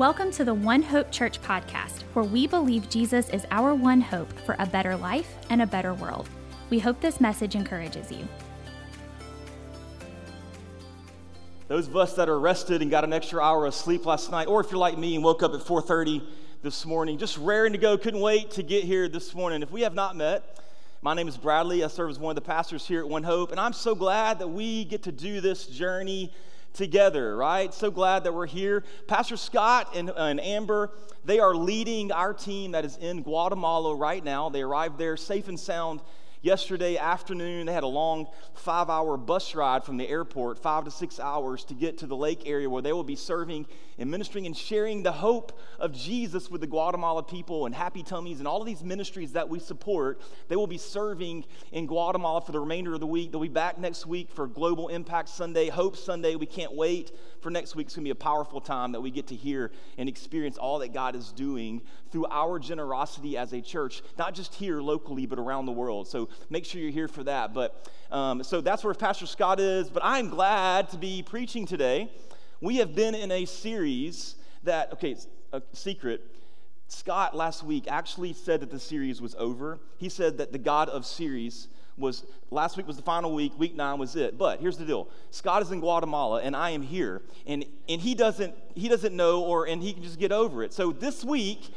Welcome to the One Hope Church podcast, where we believe Jesus is our one hope for a better life and a better world. We hope this message encourages you. Those of us that are rested and got an extra hour of sleep last night, or if you're like me and woke up at 4:30 this morning, just raring to go, couldn't wait to get here this morning. If we have not met, my name is Bradley. I serve as one of the pastors here at One Hope, and I'm so glad that we get to do this journey together, right? So glad that we're here. Pastor Scott and, uh, and Amber, they are leading our team that is in Guatemala right now. They arrived there safe and sound yesterday afternoon. They had a long five hour bus ride from the airport, five to six hours to get to the lake area where they will be serving and ministering and sharing the hope of Jesus with the Guatemala people and Happy Tummies and all of these ministries that we support. They will be serving in Guatemala for the remainder of the week. They'll be back next week for Global Impact Sunday, Hope Sunday. We can't wait for next week. It's going to be a powerful time that we get to hear and experience all that God is doing through our generosity as a church, not just here locally, but around the world. So make sure you're here for that. But um, so that's where Pastor Scott is. But I'm glad to be preaching today. We have been in a series that, okay, a secret. Scott last week actually said that the series was over. He said that the God of series was last week was the final week week nine was it but here's the deal scott is in guatemala and i am here and and he doesn't he doesn't know or and he can just get over it so this week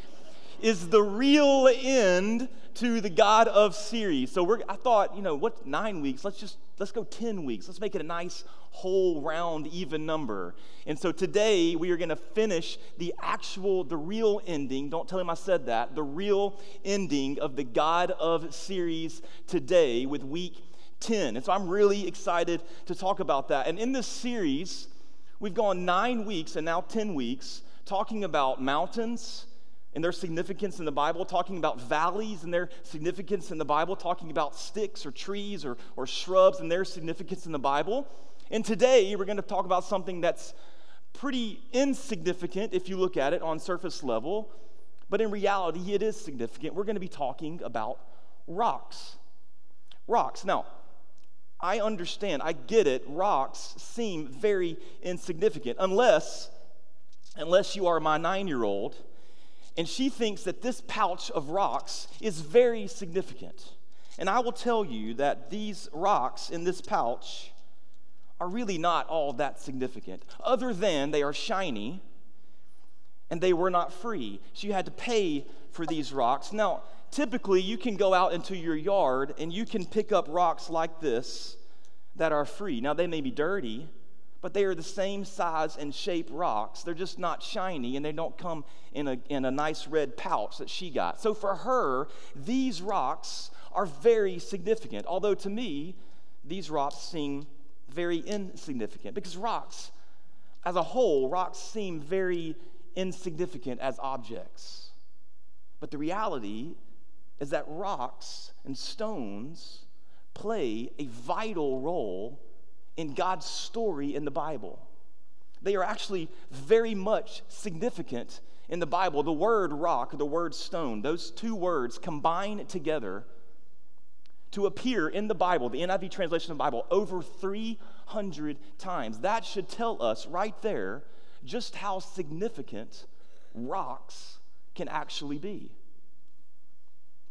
is the real end to the God of series. So we're, I thought, you know, what, nine weeks? Let's just, let's go 10 weeks. Let's make it a nice, whole, round, even number. And so today we are going to finish the actual, the real ending. Don't tell him I said that. The real ending of the God of series today with week 10. And so I'm really excited to talk about that. And in this series, we've gone nine weeks and now 10 weeks talking about mountains and their significance in the Bible, talking about valleys and their significance in the Bible, talking about sticks or trees or, or shrubs and their significance in the Bible. And today we're going to talk about something that's pretty insignificant if you look at it on surface level, but in reality it is significant. We're going to be talking about rocks. Rocks. Now, I understand, I get it. Rocks seem very insignificant unless unless you are my 9-year-old and she thinks that this pouch of rocks is very significant. And I will tell you that these rocks in this pouch are really not all that significant, other than they are shiny and they were not free. So you had to pay for these rocks. Now, typically, you can go out into your yard and you can pick up rocks like this that are free. Now, they may be dirty, but they are the same size and shape rocks. They're just not shiny and they don't come in a, in a nice red pouch that she got. So for her, these rocks are very significant. Although to me, these rocks seem very insignificant because rocks, as a whole, rocks seem very insignificant as objects. But the reality is that rocks and stones play a vital role in God's story in the Bible. They are actually very much significant in the Bible. The word rock, the word stone, those two words combine together to appear in the Bible, the NIV translation of the Bible, over 300 times. That should tell us right there just how significant rocks can actually be.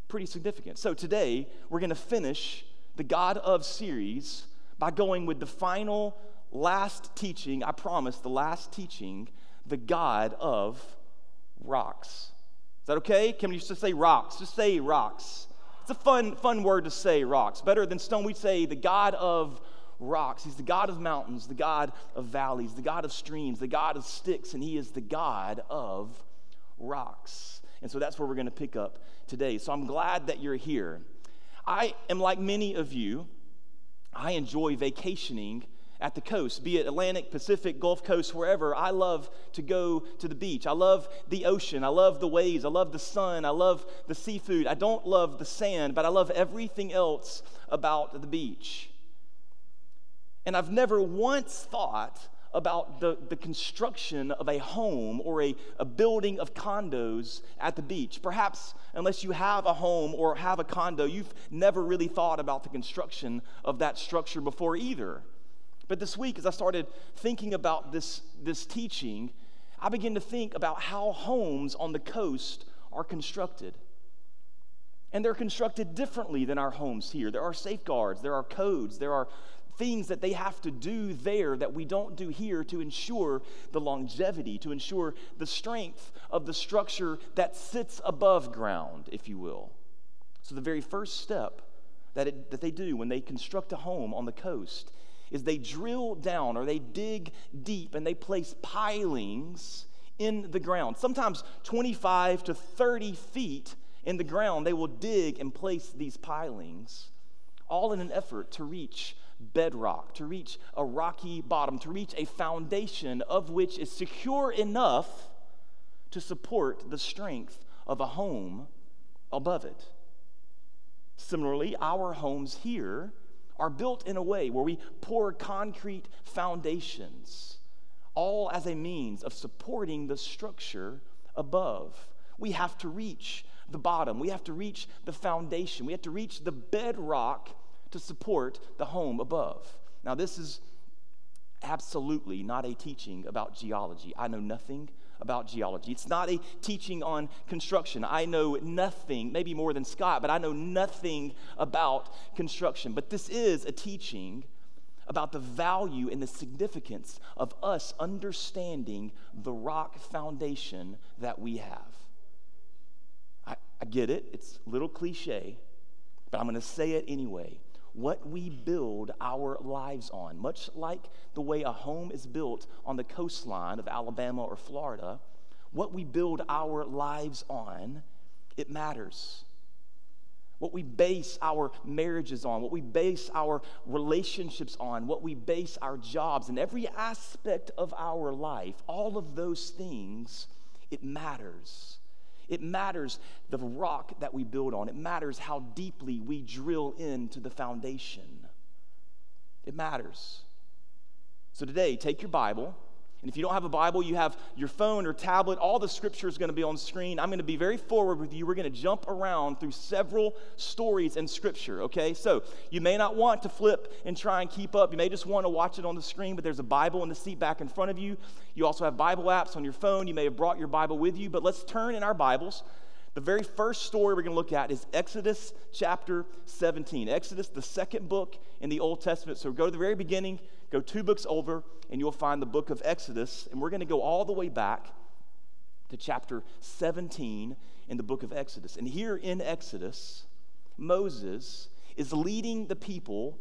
Pretty significant. So today, we're going to finish the God of series by going with the final, last teaching, I promise, the last teaching, the God of rocks. Is that okay? Can we just say rocks? Just say rocks. It's a fun, fun word to say, rocks. Better than stone, we say the God of rocks. He's the God of mountains, the God of valleys, the God of streams, the God of sticks, and He is the God of rocks. And so that's where we're going to pick up today. So I'm glad that you're here. I am like many of you I enjoy vacationing at the coast, be it Atlantic, Pacific, Gulf Coast, wherever. I love to go to the beach. I love the ocean. I love the waves. I love the sun. I love the seafood. I don't love the sand, but I love everything else about the beach. And I've never once thought about the, the construction of a home or a, a building of condos at the beach. Perhaps, unless you have a home or have a condo, you've never really thought about the construction of that structure before either. But this week, as I started thinking about this, this teaching, I began to think about how homes on the coast are constructed. And they're constructed differently than our homes here. There are safeguards, there are codes, there are things that they have to do there that we don't do here to ensure the longevity, to ensure the strength of the structure that sits above ground, if you will. So, the very first step that, it, that they do when they construct a home on the coast is they drill down or they dig deep and they place pilings in the ground. Sometimes 25 to 30 feet in the ground, they will dig and place these pilings, all in an effort to reach bedrock, to reach a rocky bottom, to reach a foundation of which is secure enough to support the strength of a home above it. Similarly, our homes here are built in a way where we pour concrete foundations, all as a means of supporting the structure above. We have to reach the bottom, we have to reach the foundation, we have to reach the bedrock to support the home above. Now, this is absolutely not a teaching about geology. I know nothing about geology. It's not a teaching on construction. I know nothing, maybe more than Scott, but I know nothing about construction. But this is a teaching about the value and the significance of us understanding the rock foundation that we have. I, I get it, it's a little cliche, but I'm going to say it anyway what we build our lives on. Much like the way a home is built on the coastline of Alabama or Florida, what we build our lives on, it matters. What we base our marriages on, what we base our relationships on, what we base our jobs, and every aspect of our life, all of those things, it matters. It matters the rock that we build on. It matters how deeply we drill into the foundation. It matters. So today, take your Bible and if you don't have a Bible, you have your phone or tablet, all the scripture is going to be on screen. I'm going to be very forward with you. We're going to jump around through several stories in scripture, okay? So you may not want to flip and try and keep up. You may just want to watch it on the screen, but there's a Bible in the seat back in front of you. You also have Bible apps on your phone. You may have brought your Bible with you, but let's turn in our Bibles. The very first story we're going to look at is Exodus chapter 17. Exodus, the second book in the Old Testament. So go to the very beginning, go two books over, and you'll find the book of Exodus. And we're going to go all the way back to chapter 17 in the book of Exodus. And here in Exodus, Moses is leading the people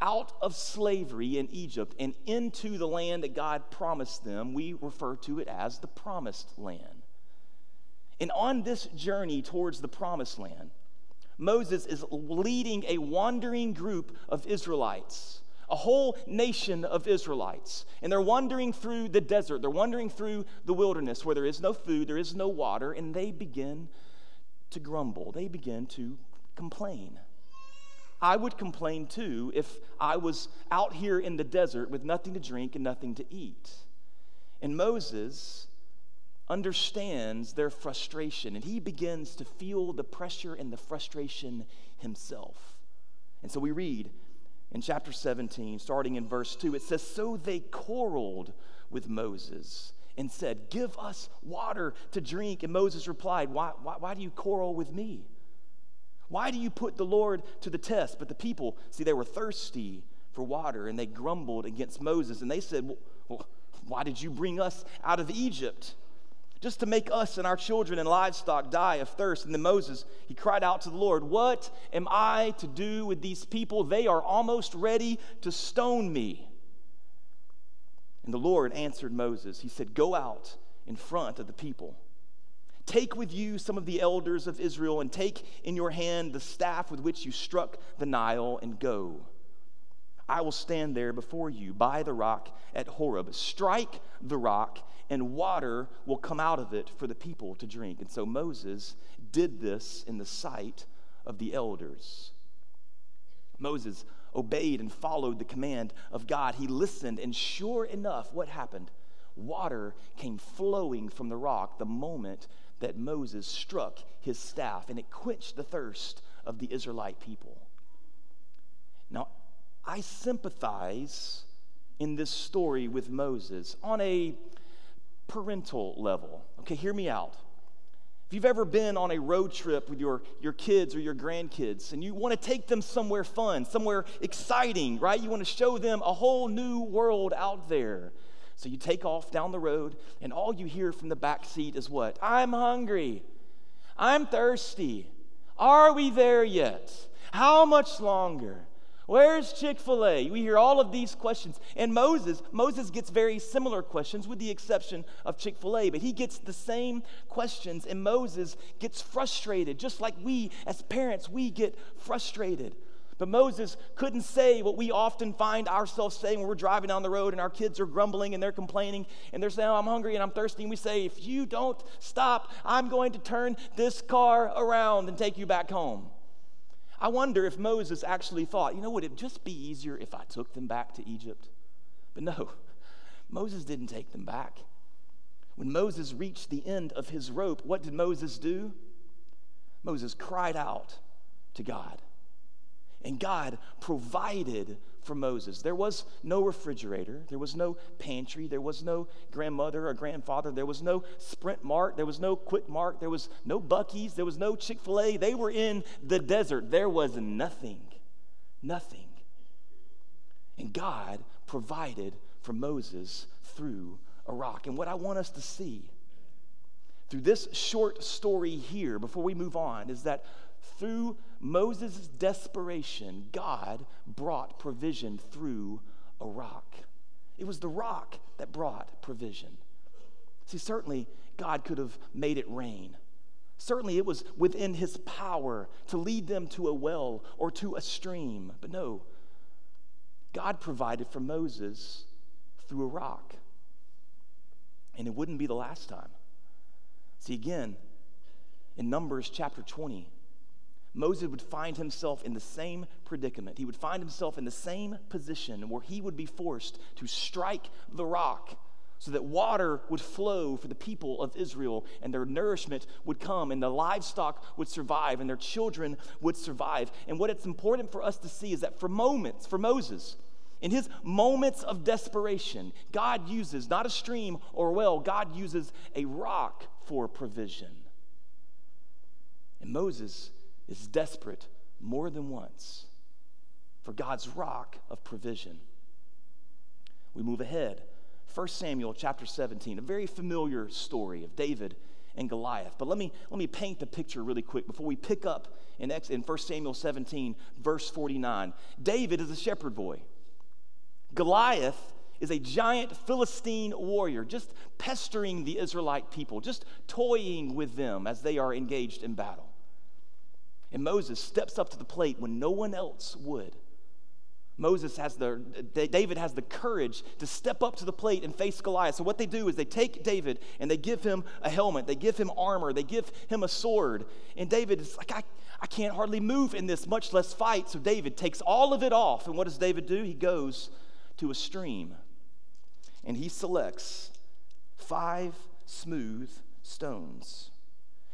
out of slavery in Egypt and into the land that God promised them. We refer to it as the promised land. And on this journey towards the promised land, Moses is leading a wandering group of Israelites a whole nation of Israelites. And they're wandering through the desert, they're wandering through the wilderness where there is no food, there is no water, and they begin to grumble. They begin to complain. I would complain too if I was out here in the desert with nothing to drink and nothing to eat. And Moses understands their frustration and he begins to feel the pressure and the frustration himself. And so we read in chapter 17, starting in verse 2, it says, So they quarreled with Moses and said, Give us water to drink. And Moses replied, Why, why, why do you quarrel with me? Why do you put the Lord to the test? But the people, see, they were thirsty for water and they grumbled against Moses. And they said, well, Why did you bring us out of Egypt? Just to make us and our children and livestock die of thirst. And then Moses, he cried out to the Lord, What am I to do with these people? They are almost ready to stone me. And the Lord answered Moses. He said, Go out in front of the people. Take with you some of the elders of Israel, and take in your hand the staff with which you struck the Nile, and go. I will stand there before you by the rock at Horeb. Strike the rock, and water will come out of it for the people to drink. And so Moses did this in the sight of the elders. Moses obeyed and followed the command of God. He listened, and sure enough, what happened? Water came flowing from the rock the moment that Moses struck his staff, and it quenched the thirst of the Israelite people. Now, I sympathize in this story with Moses on a parental level. Okay, hear me out. If you've ever been on a road trip with your, your kids or your grandkids and you want to take them somewhere fun, somewhere exciting, right? You want to show them a whole new world out there. So you take off down the road, and all you hear from the back seat is what? I'm hungry. I'm thirsty. Are we there yet? How much longer? Where's Chick fil A? We hear all of these questions. And Moses, Moses gets very similar questions with the exception of Chick fil A, but he gets the same questions, and Moses gets frustrated, just like we as parents, we get frustrated. But Moses couldn't say what we often find ourselves saying when we're driving down the road and our kids are grumbling and they're complaining and they're saying, oh, I'm hungry and I'm thirsty. And we say, If you don't stop, I'm going to turn this car around and take you back home. I wonder if Moses actually thought, you know, would it just be easier if I took them back to Egypt? But no, Moses didn't take them back. When Moses reached the end of his rope, what did Moses do? Moses cried out to God. And God provided for Moses. There was no refrigerator, there was no pantry, there was no grandmother or grandfather, there was no Sprint Mart, there was no Quick Mart, there was no Buc-ee's, there was no Chick fil A. They were in the desert. There was nothing. Nothing. And God provided for Moses through a rock. And what I want us to see through this short story here, before we move on, is that through Moses' desperation, God brought provision through a rock. It was the rock that brought provision. See, certainly God could have made it rain. Certainly it was within his power to lead them to a well or to a stream. But no, God provided for Moses through a rock. And it wouldn't be the last time. See, again, in Numbers chapter 20, Moses would find himself in the same predicament. He would find himself in the same position where he would be forced to strike the rock so that water would flow for the people of Israel and their nourishment would come and the livestock would survive and their children would survive. And what it's important for us to see is that for moments, for Moses, in his moments of desperation, God uses not a stream or a well, God uses a rock for provision. And Moses is desperate more than once for God's rock of provision. We move ahead. 1 Samuel chapter 17, a very familiar story of David and Goliath. But let me, let me paint the picture really quick before we pick up in, in 1 Samuel 17, verse 49. David is a shepherd boy. Goliath is a giant Philistine warrior, just pestering the Israelite people, just toying with them as they are engaged in battle. And Moses steps up to the plate when no one else would. Moses has the, David has the courage to step up to the plate and face Goliath. So, what they do is they take David and they give him a helmet, they give him armor, they give him a sword. And David is like, I, I can't hardly move in this, much less fight. So, David takes all of it off. And what does David do? He goes to a stream and he selects five smooth stones.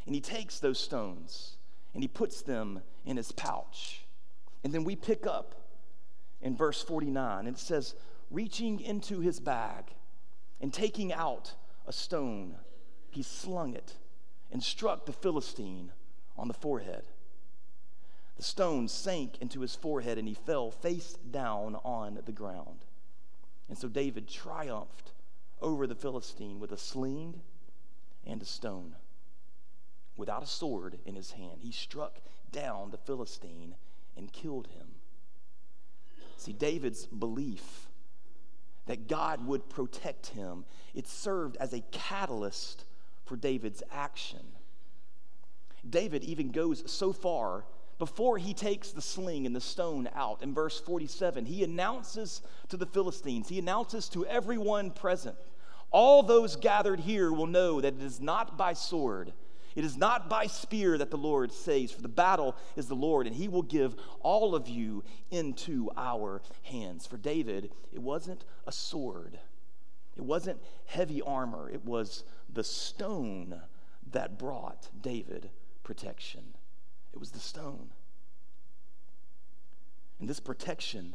And he takes those stones and he puts them in his pouch. And then we pick up in verse 49, and it says, reaching into his bag and taking out a stone, he slung it and struck the Philistine on the forehead. The stone sank into his forehead and he fell face down on the ground. And so David triumphed over the Philistine with a sling and a stone without a sword in his hand. He struck down the Philistine and killed him. See, David's belief that God would protect him, it served as a catalyst for David's action. David even goes so far before he takes the sling and the stone out in verse 47 he announces to the philistines he announces to everyone present all those gathered here will know that it is not by sword it is not by spear that the Lord saves, for the battle is the Lord, and he will give all of you into our hands. For David, it wasn't a sword, it wasn't heavy armor, it was the stone that brought David protection. It was the stone. And this protection,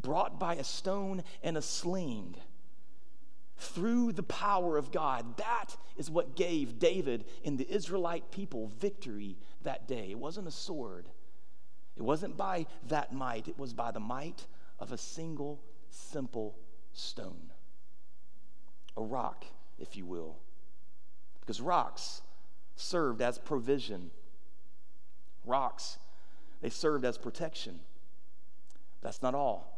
brought by a stone and a sling, through the power of God. That is what gave David and the Israelite people victory that day. It wasn't a sword, it wasn't by that might, it was by the might of a single simple stone. A rock, if you will. Because rocks served as provision, rocks, they served as protection. That's not all.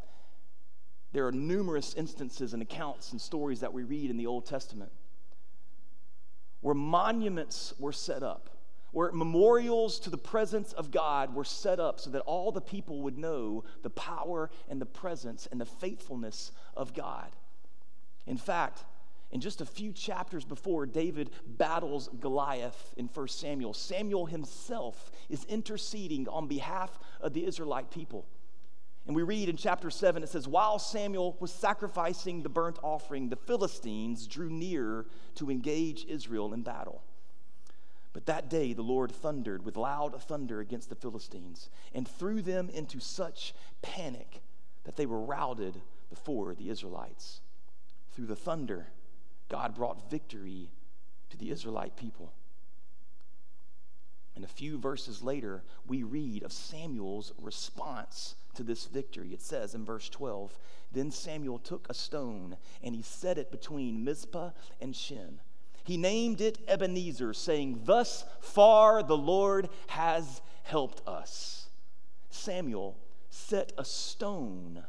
There are numerous instances and accounts and stories that we read in the Old Testament where monuments were set up, where memorials to the presence of God were set up so that all the people would know the power and the presence and the faithfulness of God. In fact, in just a few chapters before David battles Goliath in 1 Samuel, Samuel himself is interceding on behalf of the Israelite people. And we read in chapter 7, it says, While Samuel was sacrificing the burnt offering, the Philistines drew near to engage Israel in battle. But that day the Lord thundered with loud thunder against the Philistines and threw them into such panic that they were routed before the Israelites. Through the thunder, God brought victory to the Israelite people. And a few verses later, we read of Samuel's response to this victory. It says in verse 12 Then Samuel took a stone and he set it between Mizpah and Shen. He named it Ebenezer, saying, Thus far the Lord has helped us. Samuel set a stone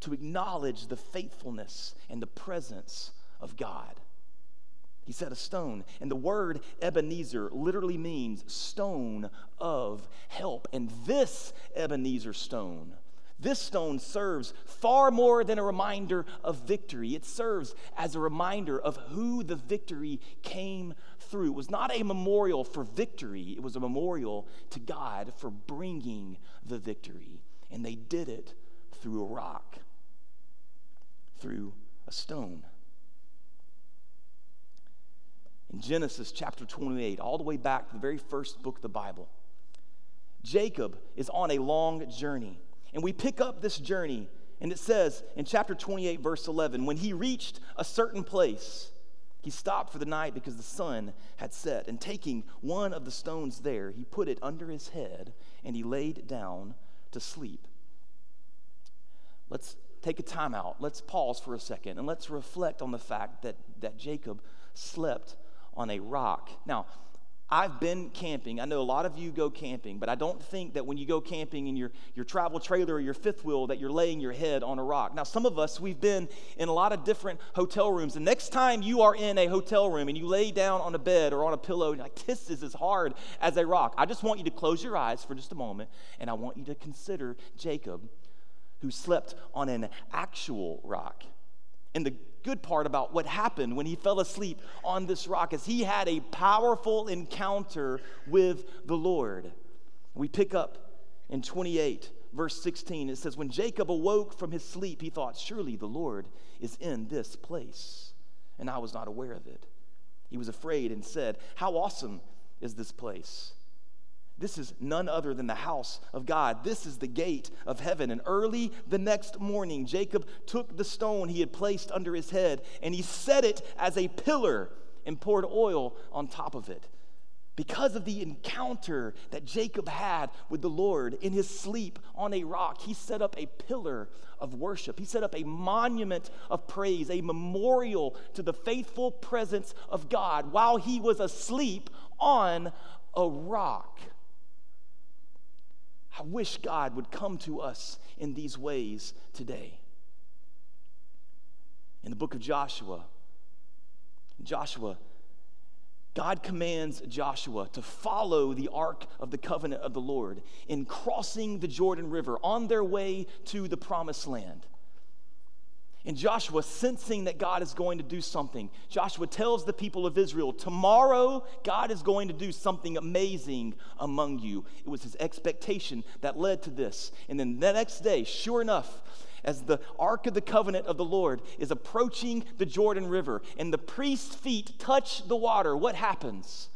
to acknowledge the faithfulness and the presence of God. He said a stone. And the word Ebenezer literally means stone of help. And this Ebenezer stone, this stone serves far more than a reminder of victory. It serves as a reminder of who the victory came through. It was not a memorial for victory, it was a memorial to God for bringing the victory. And they did it through a rock, through a stone in Genesis chapter 28, all the way back to the very first book of the Bible. Jacob is on a long journey. And we pick up this journey, and it says in chapter 28, verse 11, when he reached a certain place, he stopped for the night because the sun had set. And taking one of the stones there, he put it under his head and he laid down to sleep. Let's take a time out. Let's pause for a second and let's reflect on the fact that, that Jacob slept on a rock. Now, I've been camping. I know a lot of you go camping, but I don't think that when you go camping in your, your travel trailer or your fifth wheel that you're laying your head on a rock. Now, some of us, we've been in a lot of different hotel rooms. The next time you are in a hotel room and you lay down on a bed or on a pillow, and like, this is as hard as a rock. I just want you to close your eyes for just a moment, and I want you to consider Jacob, who slept on an actual rock. And the good part about what happened when he fell asleep on this rock is he had a powerful encounter with the Lord. We pick up in 28, verse 16. It says, When Jacob awoke from his sleep, he thought, Surely the Lord is in this place. And I was not aware of it. He was afraid and said, How awesome is this place! This is none other than the house of God. This is the gate of heaven. And early the next morning, Jacob took the stone he had placed under his head and he set it as a pillar and poured oil on top of it. Because of the encounter that Jacob had with the Lord in his sleep on a rock, he set up a pillar of worship. He set up a monument of praise, a memorial to the faithful presence of God while he was asleep on a rock. I wish God would come to us in these ways today. In the book of Joshua, Joshua, God commands Joshua to follow the ark of the covenant of the Lord in crossing the Jordan River on their way to the promised land. And Joshua, sensing that God is going to do something, Joshua tells the people of Israel, Tomorrow, God is going to do something amazing among you. It was his expectation that led to this. And then the next day, sure enough, as the Ark of the Covenant of the Lord is approaching the Jordan River and the priest's feet touch the water, what happens?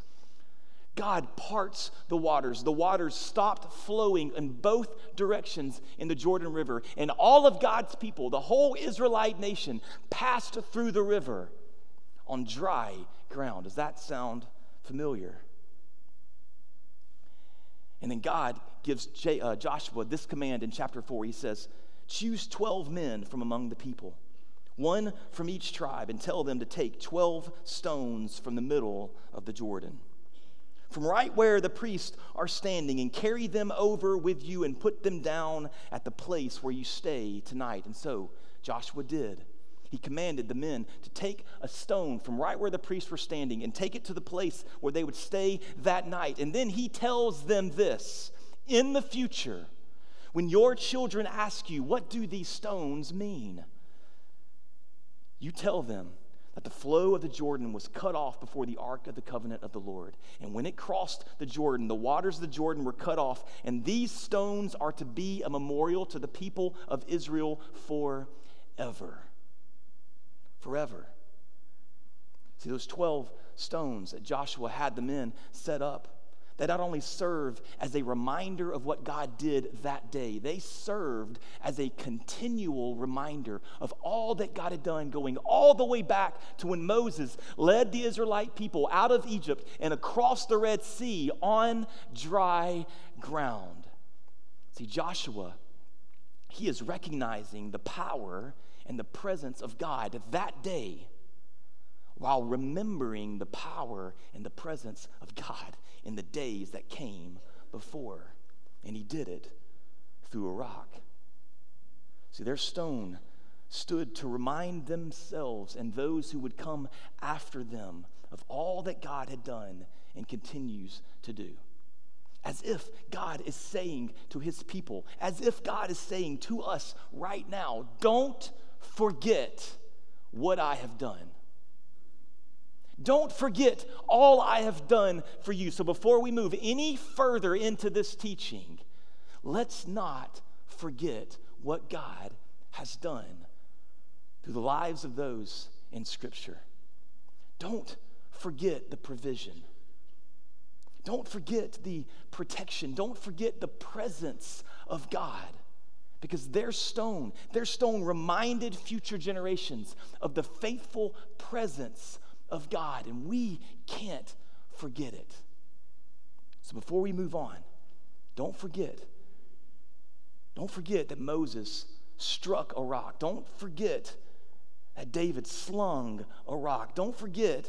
God parts the waters. The waters stopped flowing in both directions in the Jordan River. And all of God's people, the whole Israelite nation, passed through the river on dry ground. Does that sound familiar? And then God gives J- uh, Joshua this command in chapter 4. He says, Choose 12 men from among the people, one from each tribe, and tell them to take 12 stones from the middle of the Jordan from right where the priests are standing and carry them over with you and put them down at the place where you stay tonight. And so Joshua did. He commanded the men to take a stone from right where the priests were standing and take it to the place where they would stay that night. And then he tells them this In the future, when your children ask you, What do these stones mean? You tell them, that the flow of the Jordan was cut off before the ark of the covenant of the Lord. And when it crossed the Jordan, the waters of the Jordan were cut off, and these stones are to be a memorial to the people of Israel forever. Forever. See, those 12 stones that Joshua had the men set up that not only serve as a reminder of what God did that day, they served as a continual reminder of all that God had done, going all the way back to when Moses led the Israelite people out of Egypt and across the Red Sea on dry ground. See, Joshua, he is recognizing the power and the presence of God that day while remembering the power and the presence of God in the days that came before. And he did it through a rock. See, their stone stood to remind themselves and those who would come after them of all that God had done and continues to do. As if God is saying to his people, as if God is saying to us right now, don't forget what I have done. Don't forget all I have done for you. So before we move any further into this teaching, let's not forget what God has done through the lives of those in Scripture. Don't forget the provision. Don't forget the protection. Don't forget the presence of God. Because their stone, their stone reminded future generations of the faithful presence of God, and we can't forget it. So before we move on, don't forget. Don't forget that Moses struck a rock. Don't forget that David slung a rock. Don't forget,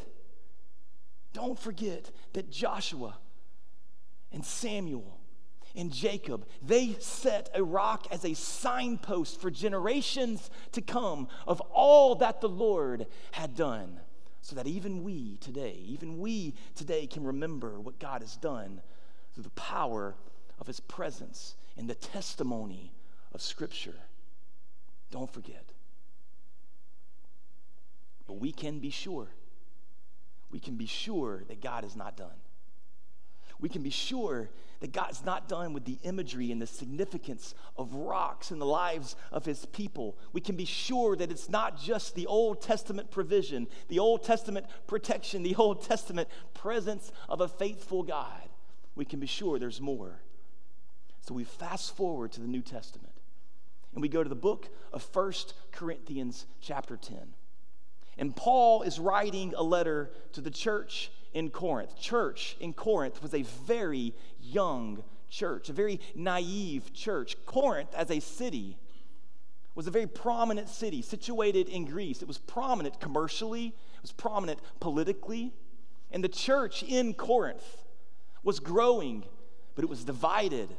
don't forget that Joshua and Samuel and Jacob, they set a rock as a signpost for generations to come of all that the Lord had done so that even we today, even we today can remember what God has done through the power of his presence and the testimony of Scripture. Don't forget. But we can be sure. We can be sure that God is not done we can be sure that God's not done with the imagery and the significance of rocks in the lives of his people. We can be sure that it's not just the Old Testament provision, the Old Testament protection, the Old Testament presence of a faithful God. We can be sure there's more. So we fast forward to the New Testament and we go to the book of First Corinthians, chapter 10. And Paul is writing a letter to the church in Corinth. Church in Corinth was a very young church, a very naive church. Corinth, as a city, was a very prominent city situated in Greece. It was prominent commercially, it was prominent politically. And the church in Corinth was growing, but it was divided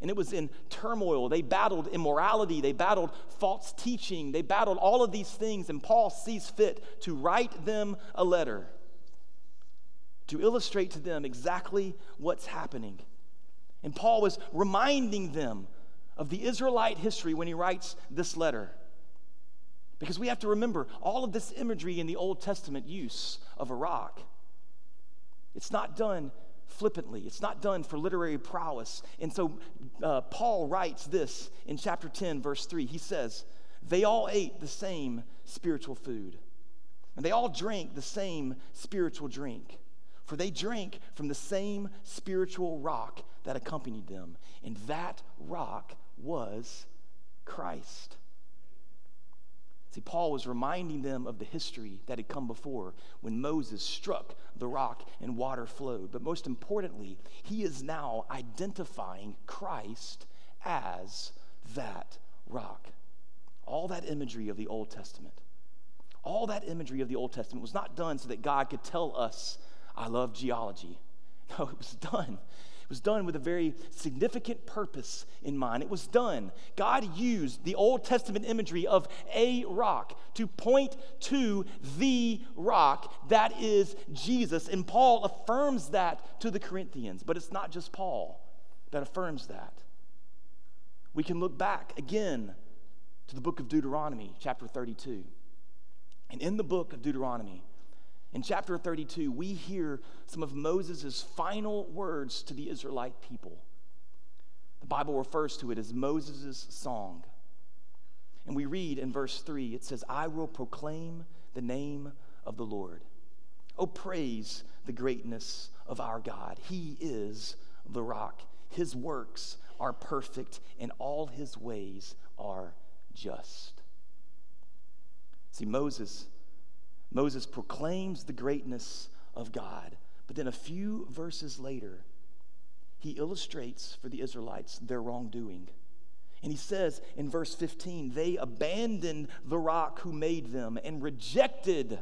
and it was in turmoil. They battled immorality, they battled false teaching, they battled all of these things. And Paul sees fit to write them a letter to illustrate to them exactly what's happening. And Paul was reminding them of the Israelite history when he writes this letter. Because we have to remember all of this imagery in the Old Testament use of a rock. It's not done flippantly, it's not done for literary prowess. And so uh, Paul writes this in chapter 10, verse 3. He says, They all ate the same spiritual food, and they all drank the same spiritual drink. For they drank from the same spiritual rock that accompanied them, and that rock was Christ. See, Paul was reminding them of the history that had come before when Moses struck the rock and water flowed. But most importantly, he is now identifying Christ as that rock. All that imagery of the Old Testament, all that imagery of the Old Testament was not done so that God could tell us, I love geology. No, it was done it was done with a very significant purpose in mind. It was done. God used the Old Testament imagery of a rock to point to the rock that is Jesus. And Paul affirms that to the Corinthians. But it's not just Paul that affirms that. We can look back again to the book of Deuteronomy, chapter 32. And in the book of Deuteronomy, in chapter 32, we hear some of Moses' final words to the Israelite people. The Bible refers to it as Moses' song. And we read in verse 3 it says, I will proclaim the name of the Lord. Oh, praise the greatness of our God. He is the rock. His works are perfect, and all his ways are just. See, Moses Moses proclaims the greatness of God. But then a few verses later, he illustrates for the Israelites their wrongdoing. And he says in verse 15, they abandoned the rock who made them and rejected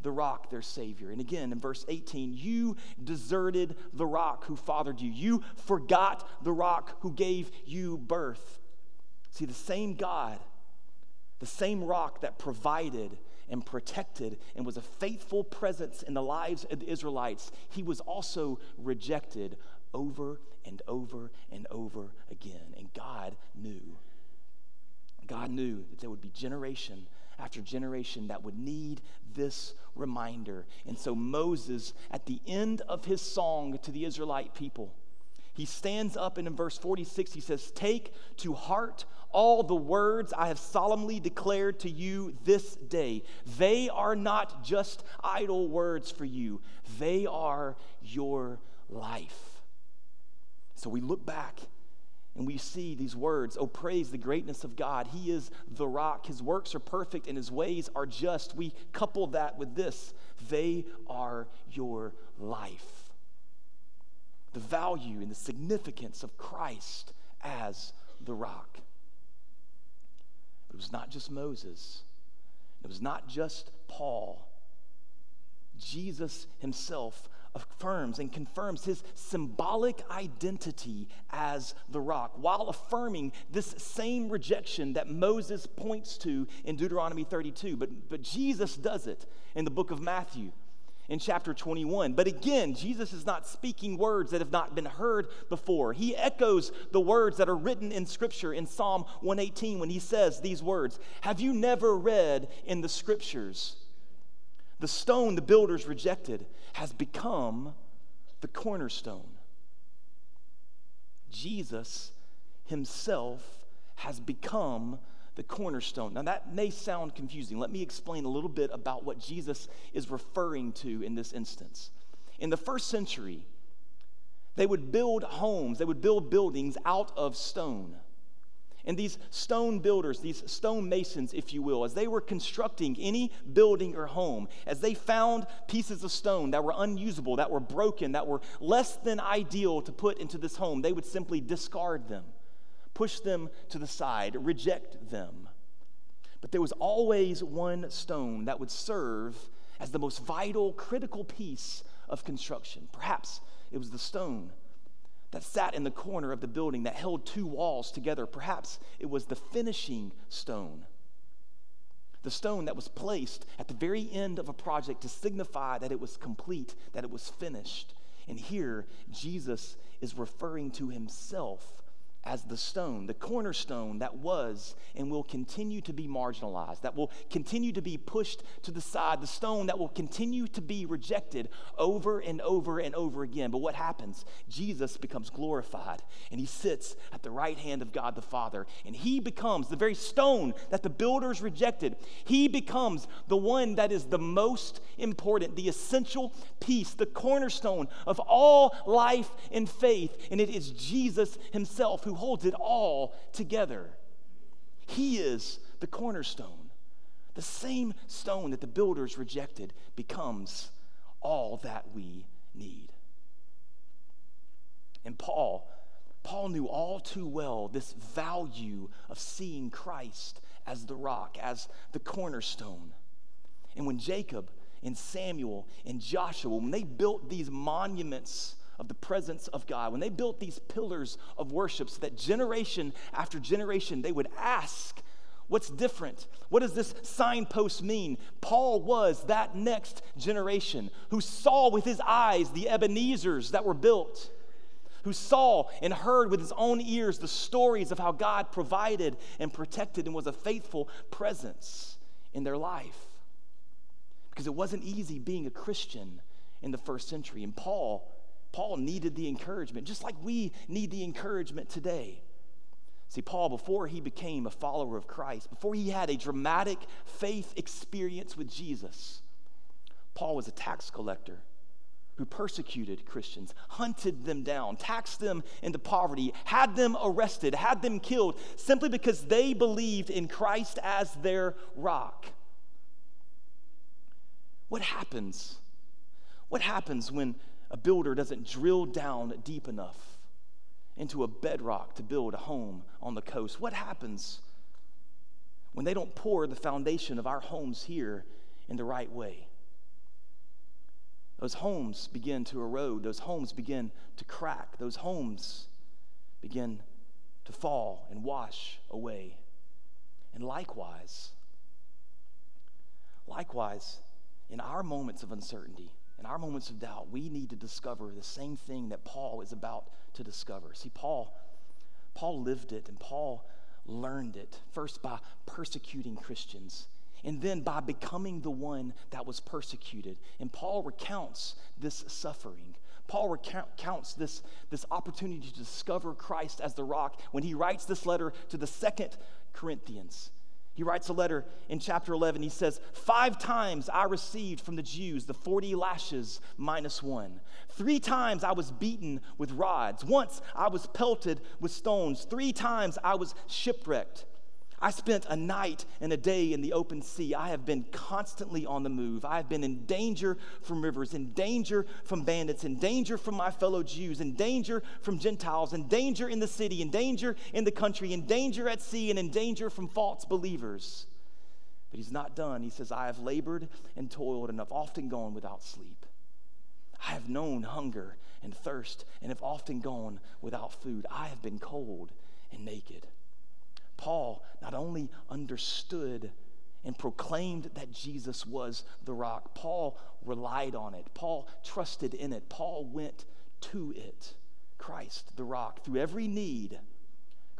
the rock, their Savior. And again in verse 18, you deserted the rock who fathered you. You forgot the rock who gave you birth. See, the same God, the same rock that provided and protected and was a faithful presence in the lives of the Israelites, he was also rejected over and over and over again. And God knew. God knew that there would be generation after generation that would need this reminder. And so Moses, at the end of his song to the Israelite people, he stands up and in verse 46 he says, Take to heart all the words I have solemnly declared to you this day. They are not just idle words for you, they are your life. So we look back and we see these words Oh, praise the greatness of God. He is the rock. His works are perfect and his ways are just. We couple that with this they are your life the value and the significance of Christ as the rock. But it was not just Moses, it was not just Paul. Jesus himself affirms and confirms his symbolic identity as the rock while affirming this same rejection that Moses points to in Deuteronomy 32. But, but Jesus does it in the book of Matthew in chapter 21. But again, Jesus is not speaking words that have not been heard before. He echoes the words that are written in Scripture in Psalm 118 when he says these words Have you never read in the Scriptures? The stone the builders rejected has become the cornerstone. Jesus himself has become the cornerstone. Now, that may sound confusing. Let me explain a little bit about what Jesus is referring to in this instance. In the first century, they would build homes, they would build buildings out of stone. And these stone builders, these stone masons, if you will, as they were constructing any building or home, as they found pieces of stone that were unusable, that were broken, that were less than ideal to put into this home, they would simply discard them push them to the side, reject them. But there was always one stone that would serve as the most vital, critical piece of construction. Perhaps it was the stone that sat in the corner of the building that held two walls together. Perhaps it was the finishing stone. The stone that was placed at the very end of a project to signify that it was complete, that it was finished. And here, Jesus is referring to himself as the stone, the cornerstone that was and will continue to be marginalized, that will continue to be pushed to the side, the stone that will continue to be rejected over and over and over again. But what happens? Jesus becomes glorified and he sits at the right hand of God the Father, and he becomes the very stone that the builders rejected. He becomes the one that is the most important, the essential piece, the cornerstone of all life and faith, and it is Jesus himself who who holds it all together. He is the cornerstone. The same stone that the builders rejected becomes all that we need. And Paul, Paul knew all too well this value of seeing Christ as the rock, as the cornerstone. And when Jacob and Samuel and Joshua, when they built these monuments of the presence of God, when they built these pillars of worship so that generation after generation they would ask, What's different? What does this signpost mean? Paul was that next generation who saw with his eyes the Ebenezers that were built, who saw and heard with his own ears the stories of how God provided and protected and was a faithful presence in their life. Because it wasn't easy being a Christian in the first century. And Paul Paul needed the encouragement, just like we need the encouragement today. See, Paul, before he became a follower of Christ, before he had a dramatic faith experience with Jesus, Paul was a tax collector who persecuted Christians, hunted them down, taxed them into poverty, had them arrested, had them killed simply because they believed in Christ as their rock. What happens? What happens when a builder doesn't drill down deep enough into a bedrock to build a home on the coast? What happens when they don't pour the foundation of our homes here in the right way? Those homes begin to erode, those homes begin to crack, those homes begin to fall and wash away. And likewise, likewise, in our moments of uncertainty, in our moments of doubt, we need to discover the same thing that Paul is about to discover. See, Paul, Paul lived it and Paul learned it first by persecuting Christians and then by becoming the one that was persecuted. And Paul recounts this suffering. Paul recounts this, this opportunity to discover Christ as the rock when he writes this letter to the second Corinthians. He writes a letter in chapter 11. He says, Five times I received from the Jews the 40 lashes minus one. Three times I was beaten with rods. Once I was pelted with stones. Three times I was shipwrecked. I spent a night and a day in the open sea. I have been constantly on the move. I have been in danger from rivers, in danger from bandits, in danger from my fellow Jews, in danger from Gentiles, in danger in the city, in danger in the country, in danger at sea, and in danger from false believers. But he's not done. He says, I have labored and toiled and have often gone without sleep. I have known hunger and thirst and have often gone without food. I have been cold and naked. Paul not only understood and proclaimed that Jesus was the rock, Paul relied on it. Paul trusted in it. Paul went to it. Christ, the rock, through every need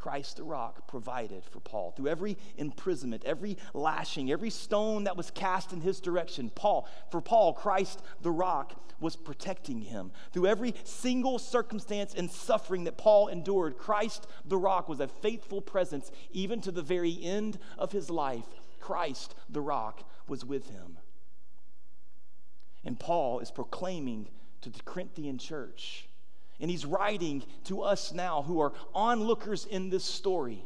Christ the rock provided for Paul. Through every imprisonment, every lashing, every stone that was cast in his direction, Paul, for Paul, Christ the rock was protecting him. Through every single circumstance and suffering that Paul endured, Christ the rock was a faithful presence even to the very end of his life. Christ the rock was with him. And Paul is proclaiming to the Corinthian church and he's writing to us now who are onlookers in this story.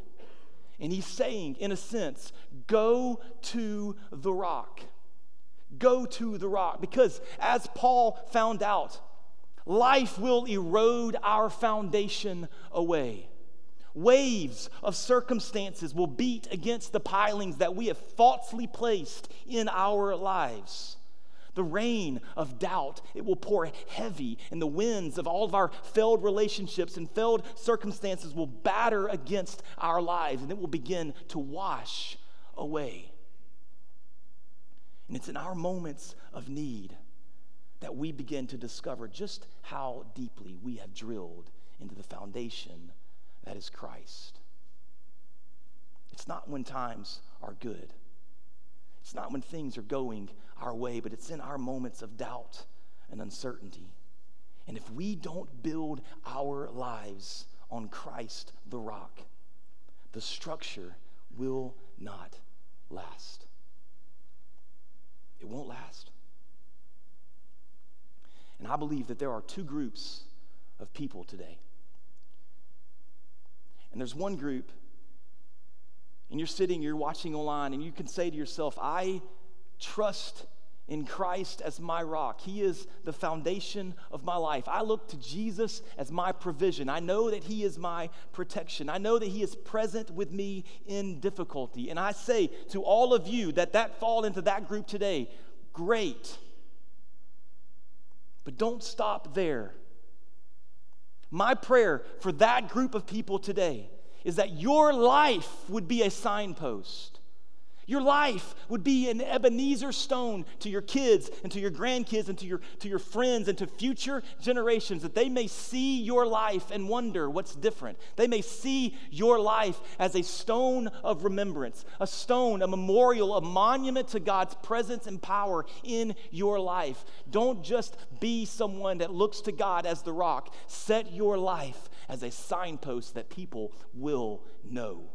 And he's saying, in a sense, go to the rock. Go to the rock. Because as Paul found out, life will erode our foundation away. Waves of circumstances will beat against the pilings that we have falsely placed in our lives the rain of doubt. It will pour heavy, and the winds of all of our failed relationships and failed circumstances will batter against our lives, and it will begin to wash away. And it's in our moments of need that we begin to discover just how deeply we have drilled into the foundation that is Christ. It's not when times are good. It's not when things are going our way, but it's in our moments of doubt and uncertainty. And if we don't build our lives on Christ the rock, the structure will not last. It won't last. And I believe that there are two groups of people today. And there's one group, and you're sitting, you're watching online, and you can say to yourself, I trust in Christ as my rock. He is the foundation of my life. I look to Jesus as my provision. I know that He is my protection. I know that He is present with me in difficulty. And I say to all of you that that fall into that group today, great. But don't stop there. My prayer for that group of people today is that your life would be a signpost your life would be an Ebenezer stone to your kids and to your grandkids and to your, to your friends and to future generations that they may see your life and wonder what's different. They may see your life as a stone of remembrance, a stone, a memorial, a monument to God's presence and power in your life. Don't just be someone that looks to God as the rock, set your life as a signpost that people will know.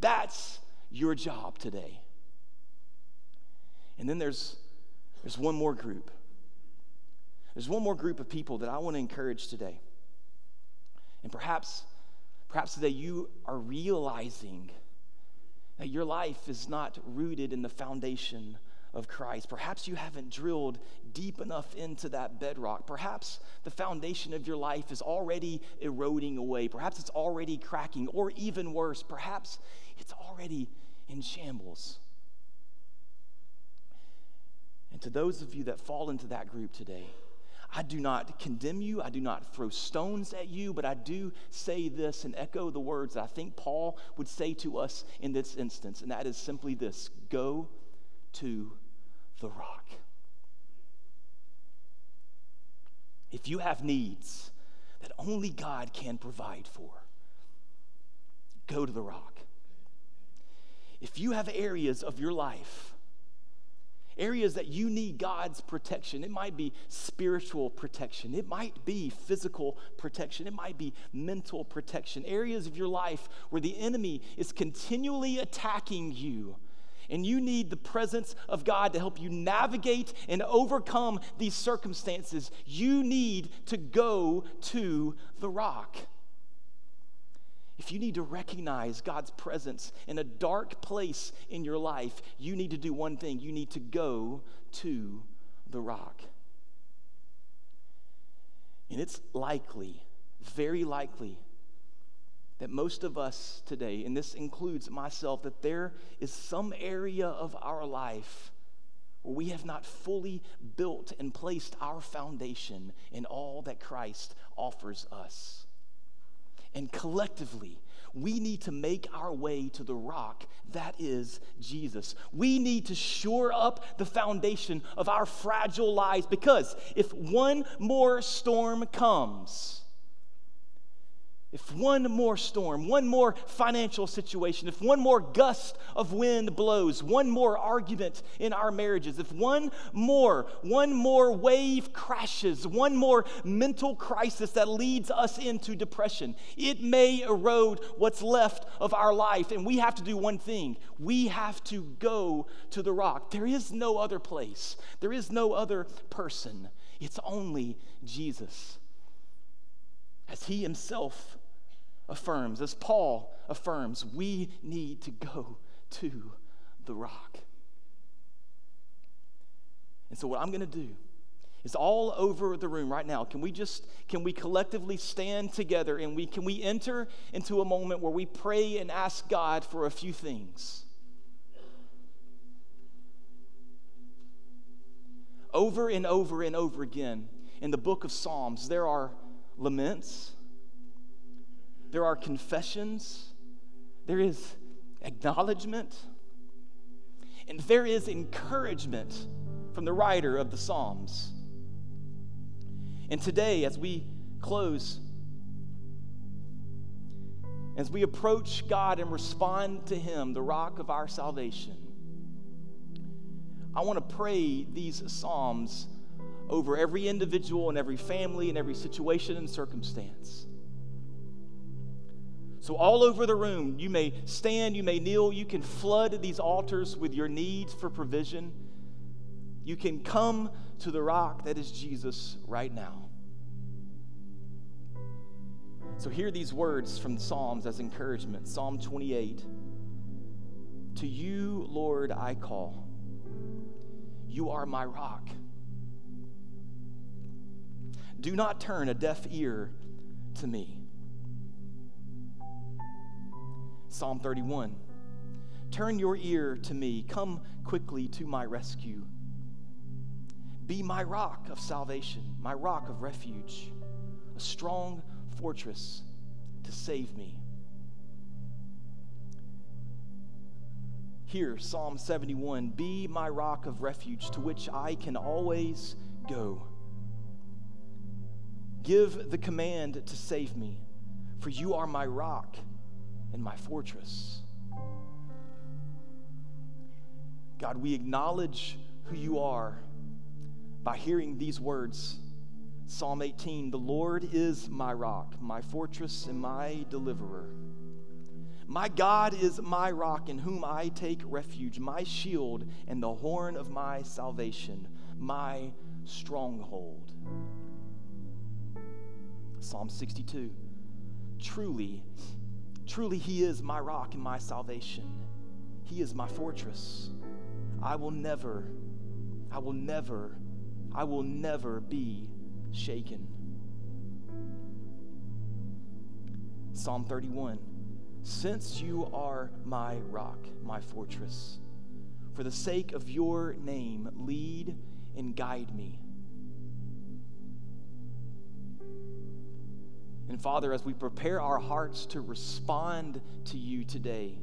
That's your job today. And then there's, there's one more group. There's one more group of people that I want to encourage today. And perhaps, perhaps today you are realizing that your life is not rooted in the foundation of Christ. Perhaps you haven't drilled deep enough into that bedrock. Perhaps the foundation of your life is already eroding away. Perhaps it's already cracking, or even worse, perhaps it's already in shambles. And to those of you that fall into that group today, I do not condemn you. I do not throw stones at you, but I do say this and echo the words that I think Paul would say to us in this instance, and that is simply this go to the rock. If you have needs that only God can provide for, go to the rock if you have areas of your life, areas that you need God's protection, it might be spiritual protection, it might be physical protection, it might be mental protection, areas of your life where the enemy is continually attacking you. And you need the presence of God to help you navigate and overcome these circumstances. You need to go to the rock if you need to recognize God's presence in a dark place in your life, you need to do one thing you need to go to the rock. And it's likely, very likely, that most of us today, and this includes myself, that there is some area of our life where we have not fully built and placed our foundation in all that Christ offers us. And collectively, we need to make our way to the rock that is Jesus. We need to shore up the foundation of our fragile lives because if one more storm comes, if one more storm, one more financial situation, if one more gust of wind blows, one more argument in our marriages, if one more, one more wave crashes, one more mental crisis that leads us into depression, it may erode what's left of our life. And we have to do one thing we have to go to the rock. There is no other place, there is no other person. It's only Jesus. As he himself affirms, as Paul affirms, we need to go to the rock. And so, what I'm going to do is all over the room right now. Can we just, can we collectively stand together and we, can we enter into a moment where we pray and ask God for a few things? Over and over and over again in the book of Psalms, there are laments there are confessions, there is acknowledgement, and there is encouragement from the writer of the Psalms. And today, as we close, As we approach God and respond to Him, the rock of our salvation, I want to pray these Psalms over every individual and every family and every situation and circumstance. So, all over the room, you may stand, you may kneel, you can flood these altars with your needs for provision. You can come to the rock that is Jesus right now. So, hear these words from the Psalms as encouragement Psalm 28 To you, Lord, I call. You are my rock. Do not turn a deaf ear to me. Psalm 31 Turn your ear to me, come quickly to my rescue. Be my rock of salvation, my rock of refuge, a strong fortress to save me. Here, Psalm 71 Be my rock of refuge to which I can always go. Give the command to save me, for you are my rock and my fortress. God, we acknowledge who you are by hearing these words. Psalm 18 The Lord is my rock, my fortress, and my deliverer. My God is my rock in whom I take refuge, my shield and the horn of my salvation, my stronghold. Psalm 62 Truly, truly, He is my rock and my salvation. He is my fortress. I will never, I will never, I will never be shaken. Psalm 31 Since you are my rock, my fortress, for the sake of your name, lead and guide me. And Father, as we prepare our hearts to respond to you today,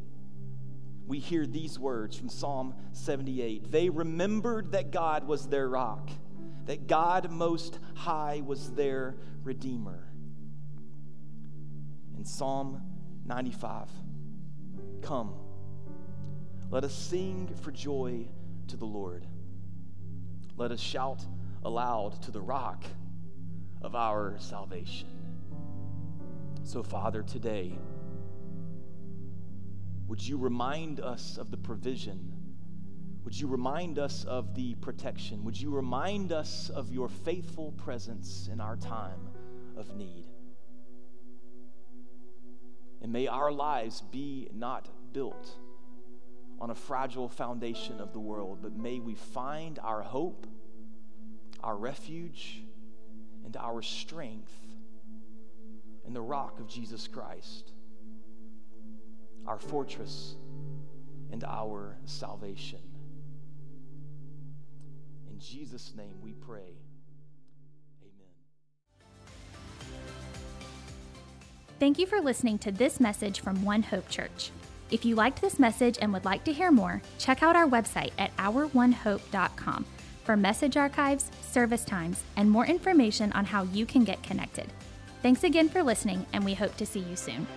we hear these words from Psalm 78. They remembered that God was their rock, that God Most High was their Redeemer. In Psalm 95, come, let us sing for joy to the Lord. Let us shout aloud to the rock of our salvation. So, Father, today, would you remind us of the provision? Would you remind us of the protection? Would you remind us of your faithful presence in our time of need? And may our lives be not built on a fragile foundation of the world, but may we find our hope, our refuge, and our strength in the rock of Jesus Christ, our fortress and our salvation. In Jesus' name we pray. Amen. Thank you for listening to this message from One Hope Church. If you liked this message and would like to hear more, check out our website at ouronehope.com for message archives, service times, and more information on how you can get connected. Thanks again for listening, and we hope to see you soon.